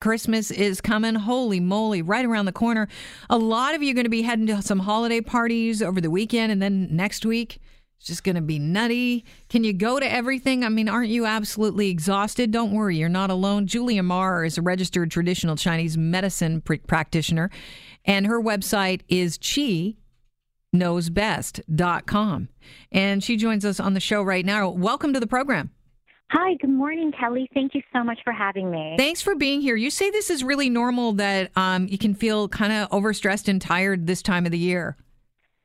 Christmas is coming. Holy moly, right around the corner. A lot of you are going to be heading to some holiday parties over the weekend and then next week. It's just going to be nutty. Can you go to everything? I mean, aren't you absolutely exhausted? Don't worry, you're not alone. Julia Marr is a registered traditional Chinese medicine pr- practitioner, and her website is chi knowsbest.com. And she joins us on the show right now. Welcome to the program. Hi, good morning, Kelly. Thank you so much for having me. Thanks for being here. You say this is really normal that um, you can feel kind of overstressed and tired this time of the year.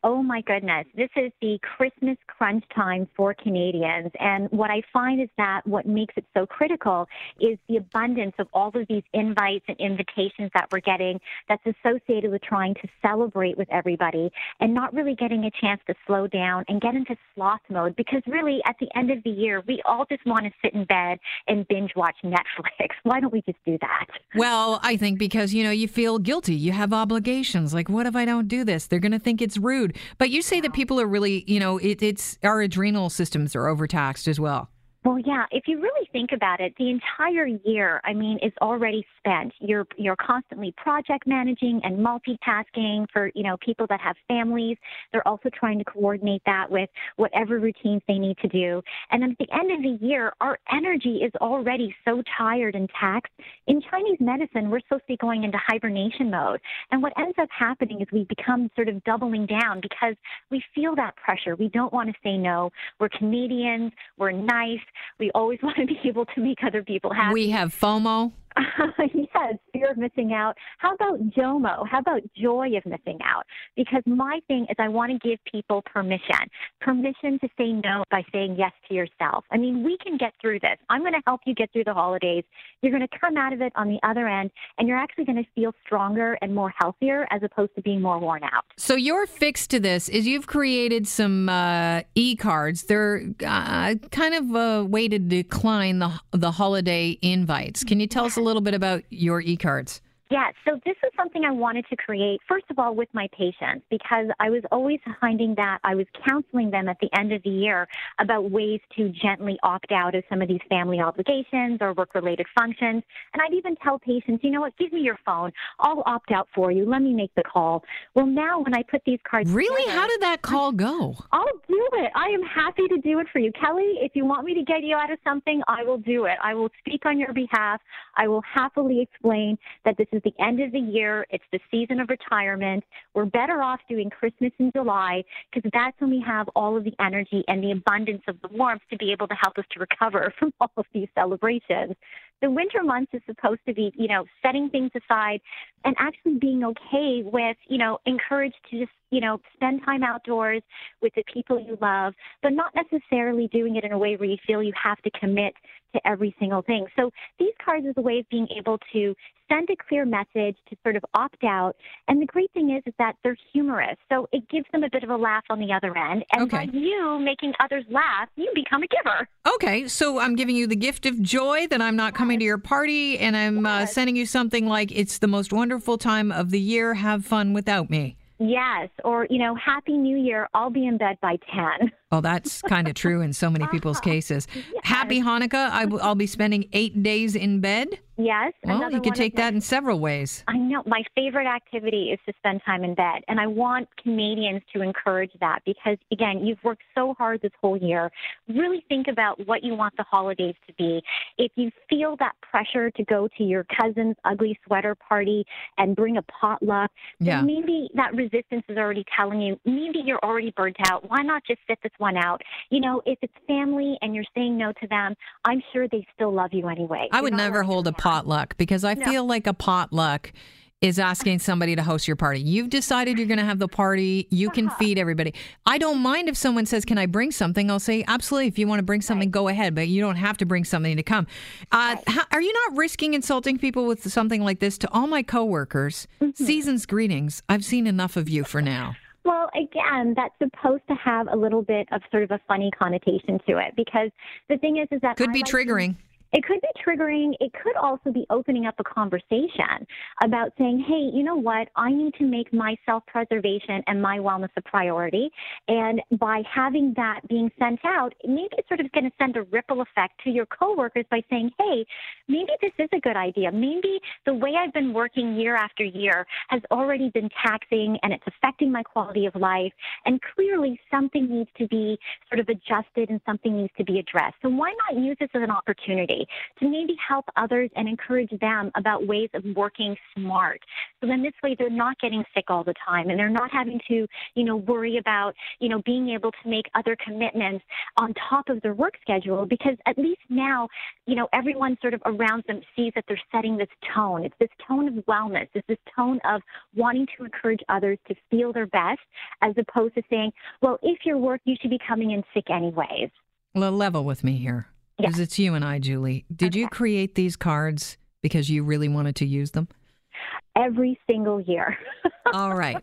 Oh my goodness. This is the Christmas crunch time for Canadians. And what I find is that what makes it so critical is the abundance of all of these invites and invitations that we're getting that's associated with trying to celebrate with everybody and not really getting a chance to slow down and get into sloth mode because really at the end of the year, we all just want to sit in bed and binge watch Netflix. Why don't we just do that? Well, I think because, you know, you feel guilty. You have obligations. Like, what if I don't do this? They're going to think it's rude. But you say that people are really, you know, it, it's our adrenal systems are overtaxed as well. Well, yeah, if you really think about it, the entire year, I mean, is already spent. You're you're constantly project managing and multitasking for, you know, people that have families. They're also trying to coordinate that with whatever routines they need to do. And at the end of the year, our energy is already so tired and taxed. In Chinese medicine, we're supposed to be going into hibernation mode. And what ends up happening is we become sort of doubling down because we feel that pressure. We don't want to say no. We're Canadians, we're nice we always want to be able to make other people happy. We have FOMO. yes, fear of missing out. How about JOMO? How about joy of missing out? Because my thing is, I want to give people permission permission to say no by saying yes to yourself. I mean, we can get through this. I'm going to help you get through the holidays. You're going to come out of it on the other end, and you're actually going to feel stronger and more healthier as opposed to being more worn out. So, your fix to this is you've created some uh, e cards. They're uh, kind of a way to decline the, the holiday invites. Can you tell us a little bit about your e cards? Yeah, so this is something I wanted to create, first of all, with my patients, because I was always finding that I was counseling them at the end of the year about ways to gently opt out of some of these family obligations or work related functions. And I'd even tell patients, you know what, give me your phone. I'll opt out for you. Let me make the call. Well, now when I put these cards Really? Together, How did that call go? I'll do it. I am happy to do it for you. Kelly, if you want me to get you out of something, I will do it. I will speak on your behalf. I will happily explain that this is the end of the year. It's the season of retirement. We're better off doing Christmas in July because that's when we have all of the energy and the abundance of the warmth to be able to help us to recover from all of these celebrations. The winter months is supposed to be, you know, setting things aside and actually being okay with, you know, encouraged to just, you know, spend time outdoors with the people you love, but not necessarily doing it in a way where you feel you have to commit to every single thing. So these cards is a way of being able to send a clear message to sort of opt out. And the great thing is, is that they're humorous. So it gives them a bit of a laugh on the other end. And Okay. by you making others laugh, you become a giver. Okay, so I'm giving you the gift of joy that I'm not coming to your party, and I'm uh, sending you something like it's the most wonderful time of the year. Have fun without me. Yes. Or, you know, Happy New Year. I'll be in bed by 10. Well, that's kind of true in so many people's cases. Happy Hanukkah. I w- I'll be spending eight days in bed. Yes. Well, you could one take of my- that in several ways. I know my favorite activity is to spend time in bed. And I want Canadians to encourage that because, again, you've worked so hard this whole year. Really think about what you want the holidays to be. If you feel that pressure to go to your cousin's ugly sweater party and bring a potluck, Yeah. maybe that resistance is already telling you maybe you're already burnt out. Why not just sit this one out? You know, if it's family and you're saying no to them, I'm sure they still love you anyway. I would never hold a. potluck because I No. feel like a potluck is asking somebody to host your party. You've decided you're going to have the party. You can feed everybody. I don't mind if someone says, "Can I bring something?" I'll say, "Absolutely. If you want to bring something, go ahead, but you don't have to bring something to come." Uh, how, are you not risking insulting people with something like this? To all my coworkers, Mm-hmm. season's greetings. I've seen enough of you for now. Well, again, that's supposed to have a little bit of sort of a funny connotation to it because the thing is, is that Could I be like to- triggering. It could be triggering. It could also be opening up a conversation about saying, hey, you know what? I need to make my self preservation and my wellness a priority. And by having that being sent out, maybe it's sort of going to send a ripple effect to your coworkers by saying, hey, maybe this is a good idea. Maybe the way I've been working year after year has already been taxing and it's affecting my quality of life. And clearly something needs to be sort of adjusted and something needs to be addressed. So why not use this as an opportunity to maybe help others and encourage them about ways of working smart? So then this way they're not getting sick all the time and they're not having to, you know, worry about, you know, being able to make other commitments on top of their work schedule because at least now, you know, everyone sort of around them sees that they're setting this tone. It's this tone of wellness. It's this tone of wanting to encourage others to feel their best as opposed to saying, well, if you're work, you should be coming in sick anyways. Level with me here. Because yeah. it's you and I, Julie. Did okay. you create these cards because you really wanted to use them? Every single year. All right.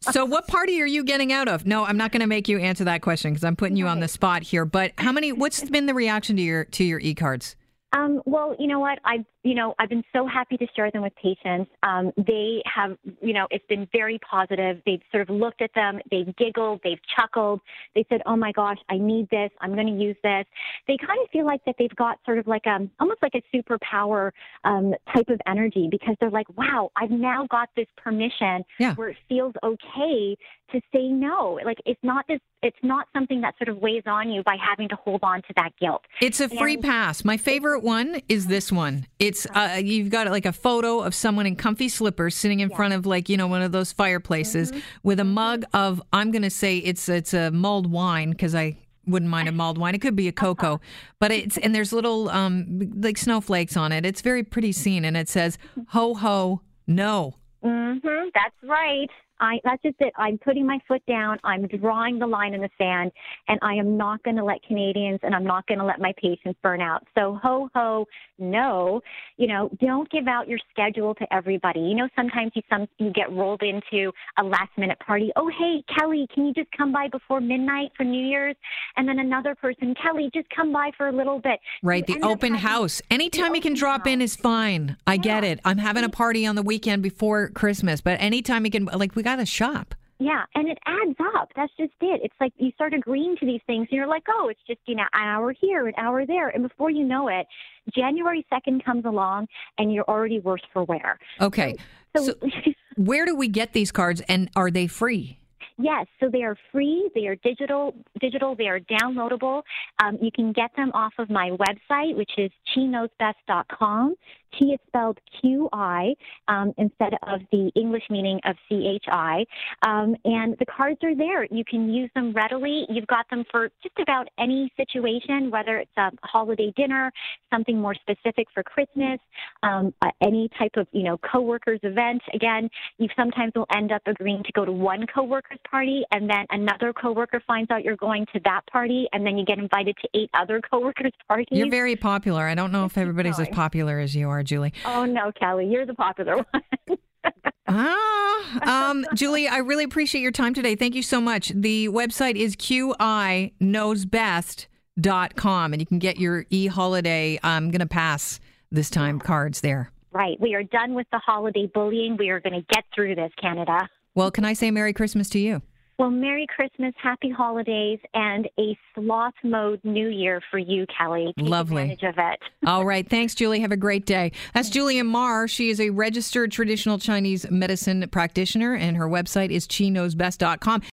So, what party are you getting out of? No, I'm not going to make you answer that question because I'm putting you on the spot here. But how many? What's been the reaction to your to your e cards? Um, well, you know what? I've you know I've been so happy to share them with patients. Um, they have you know it's been very positive. They've sort of looked at them, they've giggled, they've chuckled. They said, "Oh my gosh, I need this. I'm going to use this." They kind of feel like that they've got sort of like a almost like a superpower um, type of energy because they're like, "Wow, I've now got this permission yeah. where it feels okay to say no. Like it's not this it's not something that sort of weighs on you by having to hold on to that guilt. It's a free and, pass. My favorite one is this one. It's uh, you've got like a photo of someone in comfy slippers sitting in yeah. front of like you know one of those fireplaces mm-hmm. with a mug of I'm going to say it's it's a mulled wine because I wouldn't mind a mulled wine. It could be a cocoa, but it's and there's little um like snowflakes on it. It's very pretty scene, and it says "Ho ho no." Mm-hmm. That's right. I that's just it. I'm putting my foot down. I'm drawing the line in the sand, and I am not going to let Canadians and I'm not going to let my patients burn out. So ho ho, no. You know, don't give out your schedule to everybody. You know, sometimes you some you get rolled into a last minute party. Oh hey, Kelly, can you just come by before midnight for New Year's? And then another person, Kelly, just come by for a little bit. Right, the open house. Anytime you can drop house. in is fine. I yeah. get it. I'm having a party on the weekend before Christmas, but anytime you can, like we got to shop. Yeah, and it adds up. That's just it. It's like you start agreeing to these things, and you're like, oh, it's just you know an hour here, an hour there, and before you know it, January second comes along, and you're already worse for wear. Okay, so, so where do we get these cards, and are they free? Yes, so they are free. They are digital. Digital. They are downloadable. Um, you can get them off of my website, which is qiknowsbest.com. Chi is spelled Q I um, instead of the English meaning of C H I. Um, and the cards are there. You can use them readily. You've got them for just about any situation, whether it's a holiday dinner, something more specific for Christmas, um, uh, any type of you know coworkers event. Again, you sometimes will end up agreeing to go to one coworker's party, and then another coworker finds out you're going to that party, and then you get invited to eight other coworkers' parties. You're very popular. I don't know if everybody's as popular as you are, Julie. Oh no, Kelly, you're the popular one. ah, um, Julie, I really appreciate your time today. Thank you so much. The website is qiknowsbest.com, and you can get your e holiday. I'm going to pass this time cards there. Right. We are done with the holiday bullying. We are going to get through this, Canada. Well, can I say Merry Christmas to you? Well, Merry Christmas, Happy Holidays, and a sloth mode New Year for you, Kelly. Take Lovely. advantage of it. All right. Thanks, Julie. Have a great day. That's Julia Mar. She is a registered traditional Chinese medicine practitioner, and her website is qiknowsbest.com.